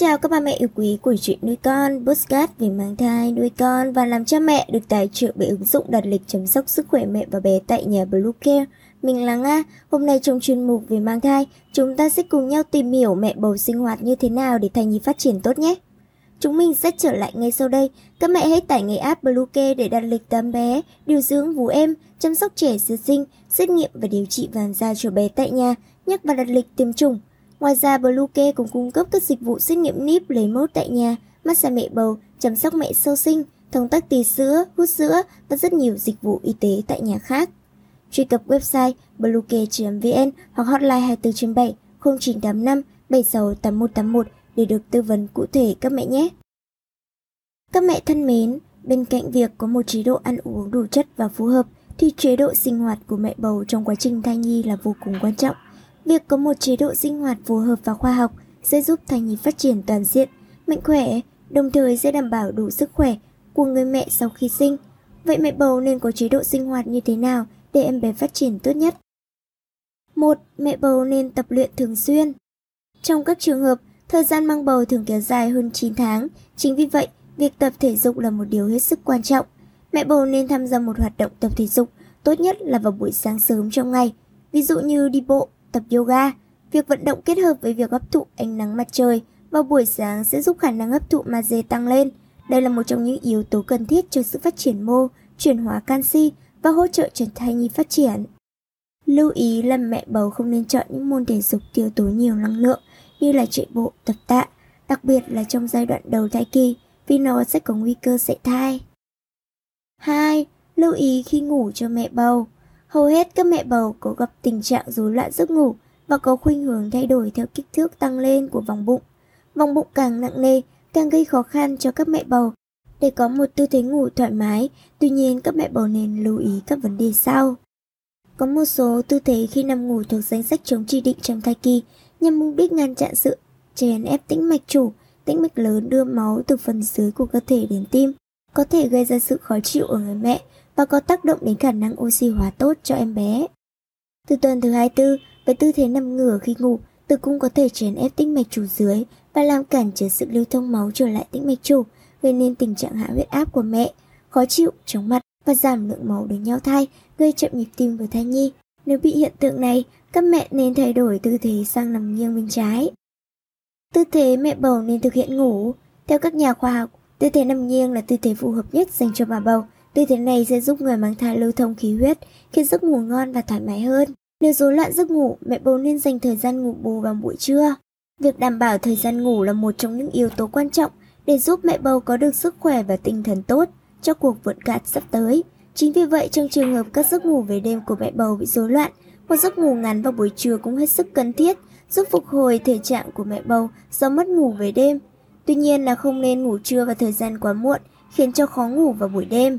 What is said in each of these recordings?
chào các ba mẹ yêu quý của chuyện nuôi con, postcard về mang thai, nuôi con và làm cha mẹ được tài trợ bởi ứng dụng đặt lịch chăm sóc sức khỏe mẹ và bé tại nhà Bluecare. Mình là Nga, hôm nay trong chuyên mục về mang thai, chúng ta sẽ cùng nhau tìm hiểu mẹ bầu sinh hoạt như thế nào để thai nhi phát triển tốt nhé. Chúng mình sẽ trở lại ngay sau đây. Các mẹ hãy tải ngay app Bluecare để đặt lịch tắm bé, điều dưỡng vú em, chăm sóc trẻ sơ sinh, xét nghiệm và điều trị vàng da cho bé tại nhà, nhắc và đặt lịch tiêm chủng. Ngoài ra, Bluecare cũng cung cấp các dịch vụ xét nghiệm níp lấy mẫu tại nhà, massage mẹ bầu, chăm sóc mẹ sau sinh, thông tắc tì sữa, hút sữa và rất nhiều dịch vụ y tế tại nhà khác. Truy cập website bluecare.vn hoặc hotline 24 7 0985 76 8181 để được tư vấn cụ thể các mẹ nhé. Các mẹ thân mến, bên cạnh việc có một chế độ ăn uống đủ chất và phù hợp thì chế độ sinh hoạt của mẹ bầu trong quá trình thai nhi là vô cùng quan trọng. Việc có một chế độ sinh hoạt phù hợp và khoa học sẽ giúp thai nhi phát triển toàn diện, mạnh khỏe, đồng thời sẽ đảm bảo đủ sức khỏe của người mẹ sau khi sinh. Vậy mẹ bầu nên có chế độ sinh hoạt như thế nào để em bé phát triển tốt nhất? 1. Mẹ bầu nên tập luyện thường xuyên. Trong các trường hợp, thời gian mang bầu thường kéo dài hơn 9 tháng, chính vì vậy, việc tập thể dục là một điều hết sức quan trọng. Mẹ bầu nên tham gia một hoạt động tập thể dục, tốt nhất là vào buổi sáng sớm trong ngày, ví dụ như đi bộ, tập yoga. Việc vận động kết hợp với việc hấp thụ ánh nắng mặt trời vào buổi sáng sẽ giúp khả năng hấp thụ magie tăng lên. Đây là một trong những yếu tố cần thiết cho sự phát triển mô, chuyển hóa canxi và hỗ trợ cho thai nhi phát triển. Lưu ý là mẹ bầu không nên chọn những môn thể dục tiêu tốn nhiều năng lượng như là chạy bộ, tập tạ, đặc biệt là trong giai đoạn đầu thai kỳ vì nó sẽ có nguy cơ sảy thai. 2. Lưu ý khi ngủ cho mẹ bầu. Hầu hết các mẹ bầu có gặp tình trạng rối loạn giấc ngủ và có khuynh hướng thay đổi theo kích thước tăng lên của vòng bụng. Vòng bụng càng nặng nề, càng gây khó khăn cho các mẹ bầu. Để có một tư thế ngủ thoải mái, tuy nhiên các mẹ bầu nên lưu ý các vấn đề sau. Có một số tư thế khi nằm ngủ thuộc danh sách chống chỉ định trong thai kỳ nhằm mục đích ngăn chặn sự chèn ép tĩnh mạch chủ, tĩnh mạch lớn đưa máu từ phần dưới của cơ thể đến tim, có thể gây ra sự khó chịu ở người mẹ và có tác động đến khả năng oxy hóa tốt cho em bé. Từ tuần thứ 24, với tư thế nằm ngửa khi ngủ, tử cung có thể chèn ép tĩnh mạch chủ dưới và làm cản trở sự lưu thông máu trở lại tĩnh mạch chủ, gây nên tình trạng hạ huyết áp của mẹ, khó chịu, chóng mặt và giảm lượng máu đến nhau thai, gây chậm nhịp tim của thai nhi. Nếu bị hiện tượng này, các mẹ nên thay đổi tư thế sang nằm nghiêng bên trái. Tư thế mẹ bầu nên thực hiện ngủ. Theo các nhà khoa học, tư thế nằm nghiêng là tư thế phù hợp nhất dành cho bà bầu. Tư thế này sẽ giúp người mang thai lưu thông khí huyết, khiến giấc ngủ ngon và thoải mái hơn. Nếu rối loạn giấc ngủ, mẹ bầu nên dành thời gian ngủ bù vào buổi trưa. Việc đảm bảo thời gian ngủ là một trong những yếu tố quan trọng để giúp mẹ bầu có được sức khỏe và tinh thần tốt cho cuộc vượt cạn sắp tới. Chính vì vậy, trong trường hợp các giấc ngủ về đêm của mẹ bầu bị rối loạn, một giấc ngủ ngắn vào buổi trưa cũng hết sức cần thiết, giúp phục hồi thể trạng của mẹ bầu do mất ngủ về đêm. Tuy nhiên là không nên ngủ trưa vào thời gian quá muộn, khiến cho khó ngủ vào buổi đêm.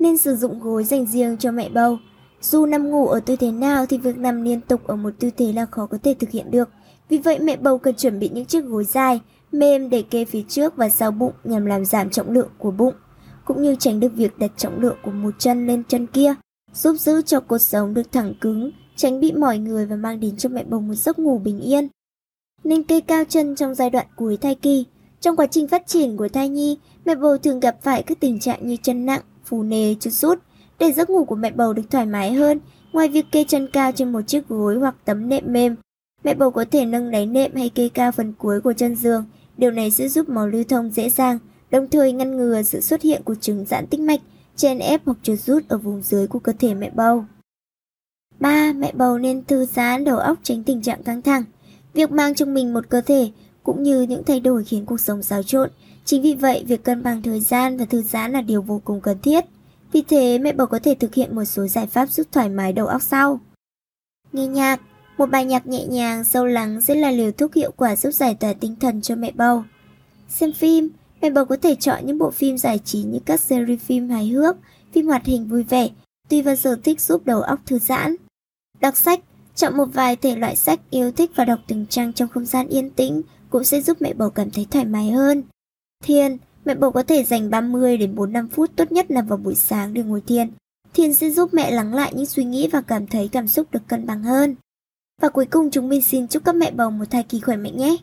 Nên sử dụng gối dành riêng cho mẹ bầu. Dù nằm ngủ ở tư thế nào thì việc nằm liên tục ở một tư thế là khó có thể thực hiện được. Vì vậy mẹ bầu cần chuẩn bị những chiếc gối dài, mềm để kê phía trước và sau bụng nhằm làm giảm trọng lượng của bụng, cũng như tránh được việc đặt trọng lượng của một chân lên chân kia, giúp giữ cho cột sống được thẳng cứng, tránh bị mỏi người và mang đến cho mẹ bầu một giấc ngủ bình yên. Nên kê cao chân trong giai đoạn cuối thai kỳ. Trong quá trình phát triển của thai nhi, mẹ bầu thường gặp phải các tình trạng như chân nặng, phù nề, chút rút. Để giấc ngủ của mẹ bầu được thoải mái hơn, ngoài việc kê chân cao trên một chiếc gối hoặc tấm nệm mềm, mẹ bầu có thể nâng đáy nệm hay kê cao phần cuối của chân giường. Điều này sẽ giúp máu lưu thông dễ dàng, đồng thời ngăn ngừa sự xuất hiện của chứng giãn tĩnh mạch, chen ép hoặc chuột rút ở vùng dưới của cơ thể mẹ bầu. 3. Mẹ bầu nên thư giãn đầu óc tránh tình trạng căng thẳng. Việc mang trong mình một cơ thể cũng như những thay đổi khiến cuộc sống xáo trộn. Chính vì vậy, việc cân bằng thời gian và thư giãn là điều vô cùng cần thiết. Vì thế, mẹ bầu có thể thực hiện một số giải pháp giúp thoải mái đầu óc sau. Nghe nhạc Một bài nhạc nhẹ nhàng, sâu lắng sẽ là liều thuốc hiệu quả giúp giải tỏa tinh thần cho mẹ bầu. Xem phim Mẹ bầu có thể chọn những bộ phim giải trí như các series phim hài hước, phim hoạt hình vui vẻ, tùy vào sở thích giúp đầu óc thư giãn. Đọc sách Chọn một vài thể loại sách yêu thích và đọc từng trang trong không gian yên tĩnh cũng sẽ giúp mẹ bầu cảm thấy thoải mái hơn. Thiền, mẹ bầu có thể dành 30 đến 45 phút tốt nhất là vào buổi sáng để ngồi thiền. Thiền sẽ giúp mẹ lắng lại những suy nghĩ và cảm thấy cảm xúc được cân bằng hơn. Và cuối cùng chúng mình xin chúc các mẹ bầu một thai kỳ khỏe mạnh nhé.